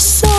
so